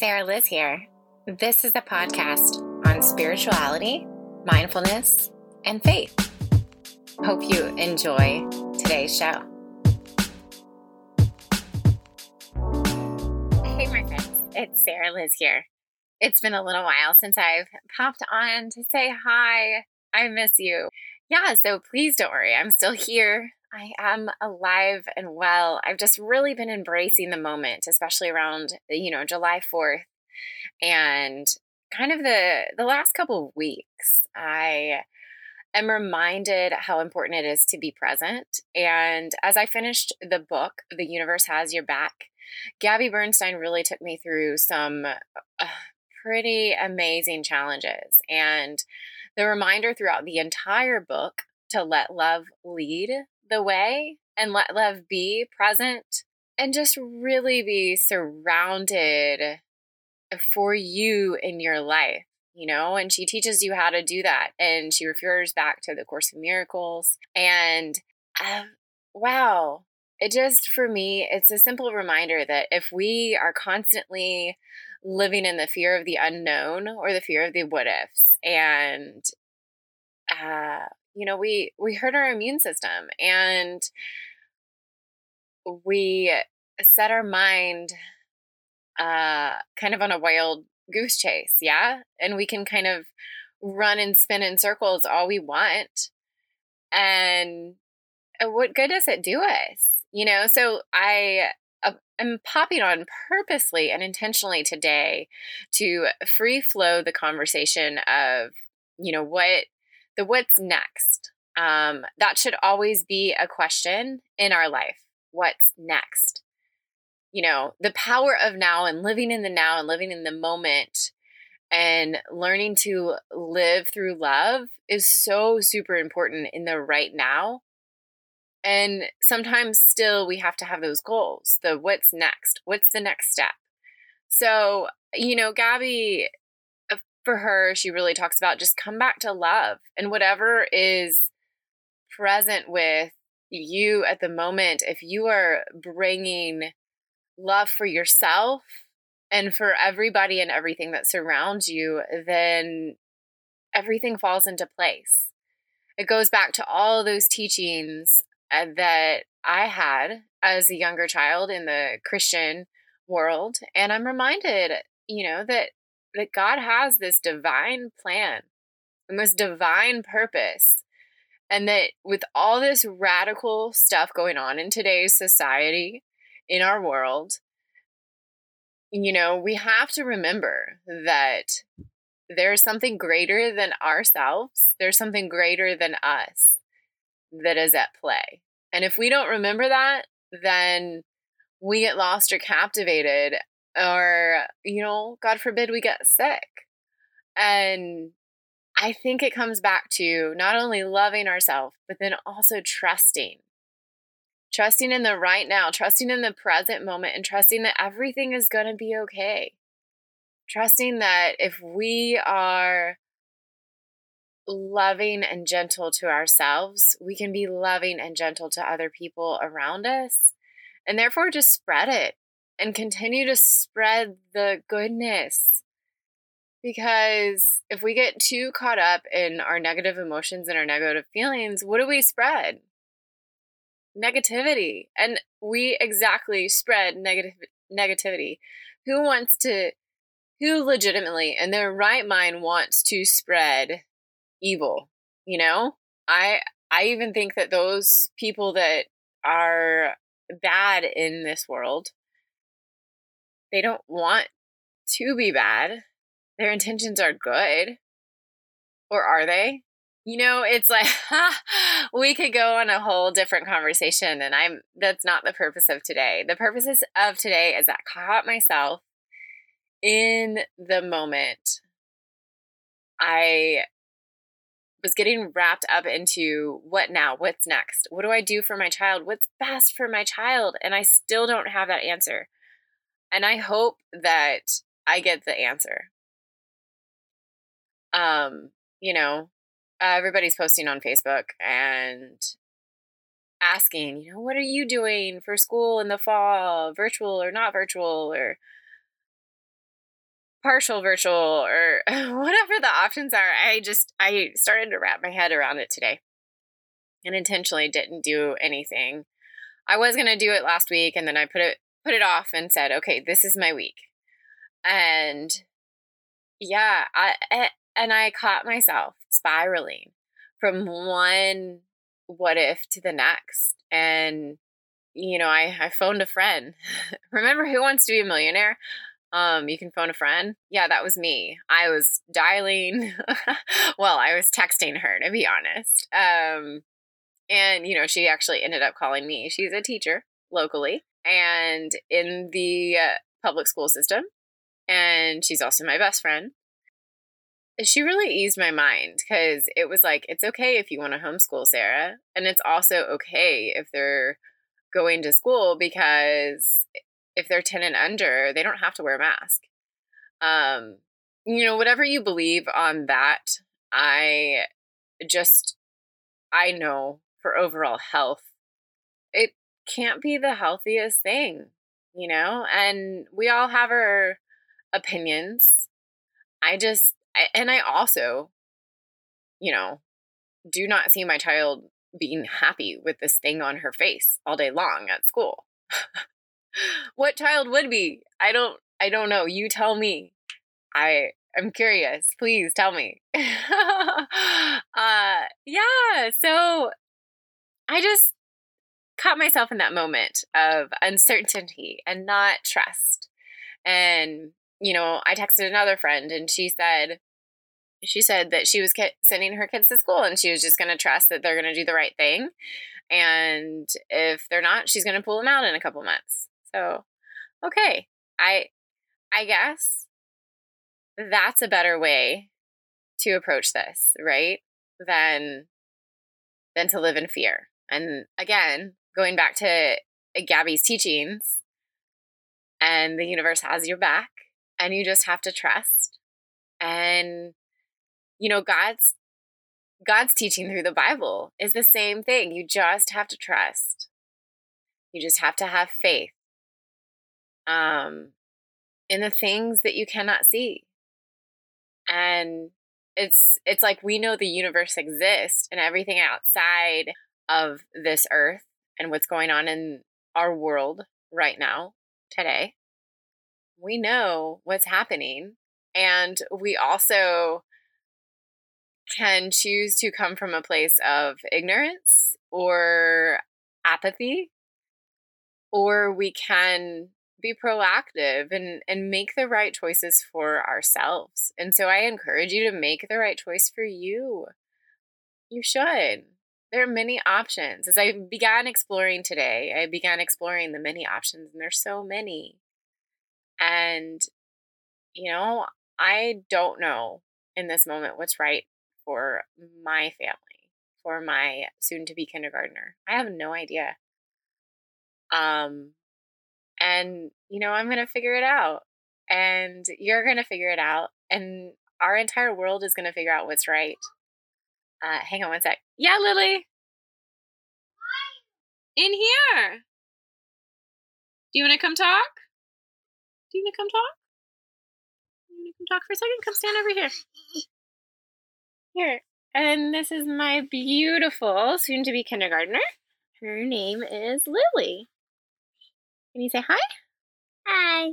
Sarah Liz here. This is a podcast on spirituality, mindfulness, and faith. Hope you enjoy today's show. Hey, my friends, it's Sarah Liz here. It's been a little while since I've popped on to say hi. I miss you. Yeah, so please don't worry, I'm still here. I am alive and well. I've just really been embracing the moment, especially around, you know, July 4th and kind of the the last couple of weeks. I am reminded how important it is to be present. And as I finished the book, The Universe Has Your Back, Gabby Bernstein really took me through some uh, pretty amazing challenges. And the reminder throughout the entire book to let love lead the way and let love be present and just really be surrounded for you in your life you know? And she teaches you how to do that and she refers back to the course of miracles and uh, wow. It just for me it's a simple reminder that if we are constantly living in the fear of the unknown or the fear of the what ifs and uh, you know we we hurt our immune system and we set our mind uh kind of on a wild goose chase yeah? And we can kind of run and spin in circles all we want and uh, what good does it do us you know? So i uh, am popping on purposely and intentionally today to free flow the conversation of you know what the what's next. Um, that should always be a question in our life. What's next? You know, the power of now and living in the now and living in the moment and learning to live through love is so super important in the right now. And sometimes still we have to have those goals. The what's next? What's the next step? So, you know, Gabby for her, she really talks about just come back to love and whatever is present with you at the moment. If you are bringing love for yourself and for everybody and everything that surrounds you, then everything falls into place. It goes back to all those teachings uh, that I had as a younger child in the Christian world. And I'm reminded, you know, that that God has this divine plan and this divine purpose. And that with all this radical stuff going on in today's society, in our world, you know, we have to remember that there's something greater than ourselves, there's something greater than us that is at play. And if we don't remember that, then we get lost or captivated or you know god forbid we get sick. And i think it comes back to not only loving ourselves but then also trusting. Trusting in the right now trusting in the present moment and trusting that everything is going to be okay. Trusting that if we are loving and gentle to ourselves we can be loving and gentle to other people around us and therefore just spread it and continue to spread the goodness. Because if we get too caught up in our negative emotions and our negative feelings, what do we spread? Negativity. And we exactly spread negative negativity. Who wants to who legitimately in their right mind wants to spread evil, you know? I I even think that those people that are bad in this world they don't want to be bad. Their intentions are good. Or are they? You know, it's like we could go on a whole different conversation and I'm that's not the purpose of today. The purpose of today is that I caught myself in the moment. I was getting wrapped up into what now? What's next? What do I do for my child? What's best for my child? And I still don't have that answer. And I hope that I get the answer. Um, you know, uh, everybody's posting on Facebook and asking, you know, what are you doing for school in the fall, virtual or not virtual or partial virtual or whatever the options are. I just I started to wrap my head around it today. And intentionally didn't do anything. I was going to do it last week and then I put it put it off and said, "Okay, this is my week." And yeah, I and I caught myself spiraling from one what if to the next. And you know, I I phoned a friend. Remember who wants to be a millionaire? Um, you can phone a friend. Yeah, that was me. I was dialing. well, I was texting her to be honest. Um, and you know, she actually ended up calling me. She's a teacher locally and in the uh, public school system, and she's also my best friend. She really eased my mind because it was like, it's okay if you want to homeschool Sarah, and it's also okay if they're going to school because if they're 10 and under, they don't have to wear a mask. Um, you know, whatever you believe on that, I just, I know for overall health, can't be the healthiest thing, you know? And we all have our opinions. I just, and I also, you know, do not see my child being happy with this thing on her face all day long at school. what child would be? I don't I don't know. You tell me. I I'm curious. Please tell me. uh yeah, so I just caught myself in that moment of uncertainty and not trust. And you know, I texted another friend and she said she said that she was sending her kids to school and she was just going to trust that they're going to do the right thing. And if they're not, she's going to pull them out in a couple months. So, okay. I I guess that's a better way to approach this, right? Than than to live in fear. And again, going back to Gabby's teachings, and the universe has your back, and you just have to trust. And you know, God's God's teaching through the Bible is the same thing. You just have to trust. You just have to have faith um, in the things that you cannot see. And it's it's like we know the universe exists and everything outside of this earth and what's going on in our world right now today. We know what's happening and we also can choose to come from a place of ignorance or apathy or we can be proactive and and make the right choices for ourselves. And so I encourage you to make the right choice for you. You should. There are many options. As I began exploring today, I began exploring the many options and there's so many. And you know, I don't know in this moment what's right for my family, for my soon to be kindergartner. I have no idea. Um and, you know, I'm going to figure it out. And you're going to figure it out. And our entire world is going to figure out what's right. Uh, hang on one sec. Yeah, Lily. Hi. In here. Do you want to come talk? Do you want to come talk? You want to come talk for a second? Come stand over here. Here. And this is my beautiful soon to be kindergartner. Her name is Lily. Can you say hi? Hi.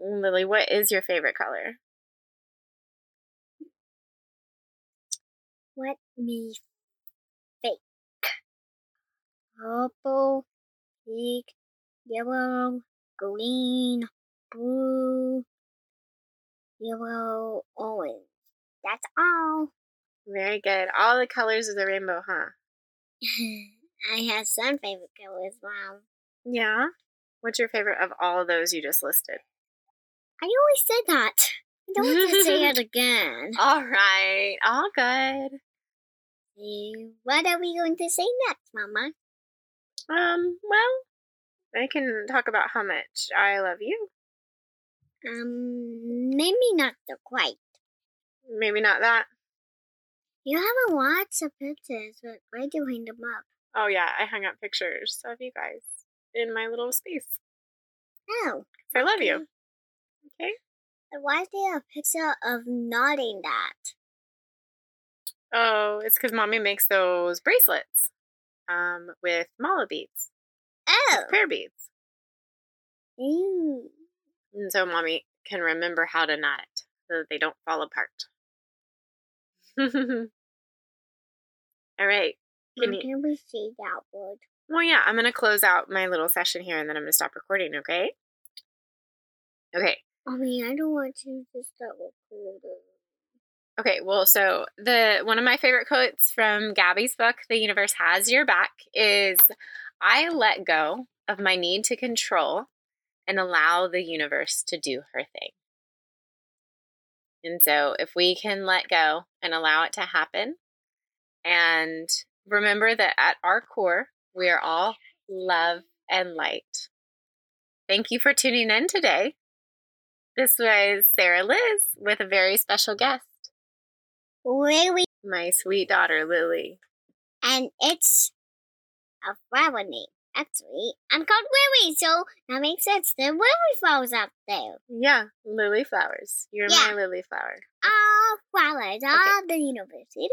Lily, what is your favorite color? Me think. Purple, pink, yellow, green, blue, yellow, orange. That's all. Very good. All the colors of the rainbow, huh? I have some favorite colors, Mom. Yeah. What's your favorite of all of those you just listed? I always said that. I don't want to say it again. All right. All good. What are we going to say next, Mama? Um, well, I can talk about how much I love you. Um, maybe not the quite. Maybe not that. You have a lots of pictures, but why do you hang them up? Oh yeah, I hung up pictures of you guys in my little space. Oh. I love you. Okay. Why is there a picture of nodding that? Oh, it's because mommy makes those bracelets um, with mala beads, Oh. prayer beads. Ooh. And so mommy can remember how to knot it so that they don't fall apart. All right. Can How you- can we see that word? Well, yeah, I'm going to close out my little session here and then I'm going to stop recording, okay? Okay. I mean, I don't want to just start recording. Okay, well, so the one of my favorite quotes from Gabby's book, The Universe Has Your Back, is I let go of my need to control and allow the universe to do her thing. And so, if we can let go and allow it to happen, and remember that at our core, we are all love and light. Thank you for tuning in today. This was Sarah Liz with a very special guest Really? my sweet daughter Lily. And it's a flower name. Actually. I'm called Lily, so that makes sense. The lily flowers up there. Yeah, lily flowers. You're Yeah. my lily flower. All flowers of the university.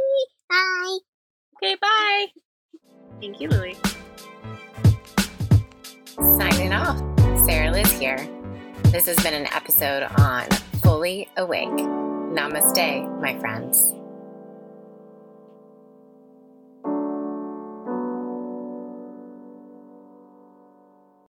Bye. Okay, bye. Thank you, Lily. Signing off. Sarah Liz here. This has been an episode on Fully Awake. Namaste, my friends.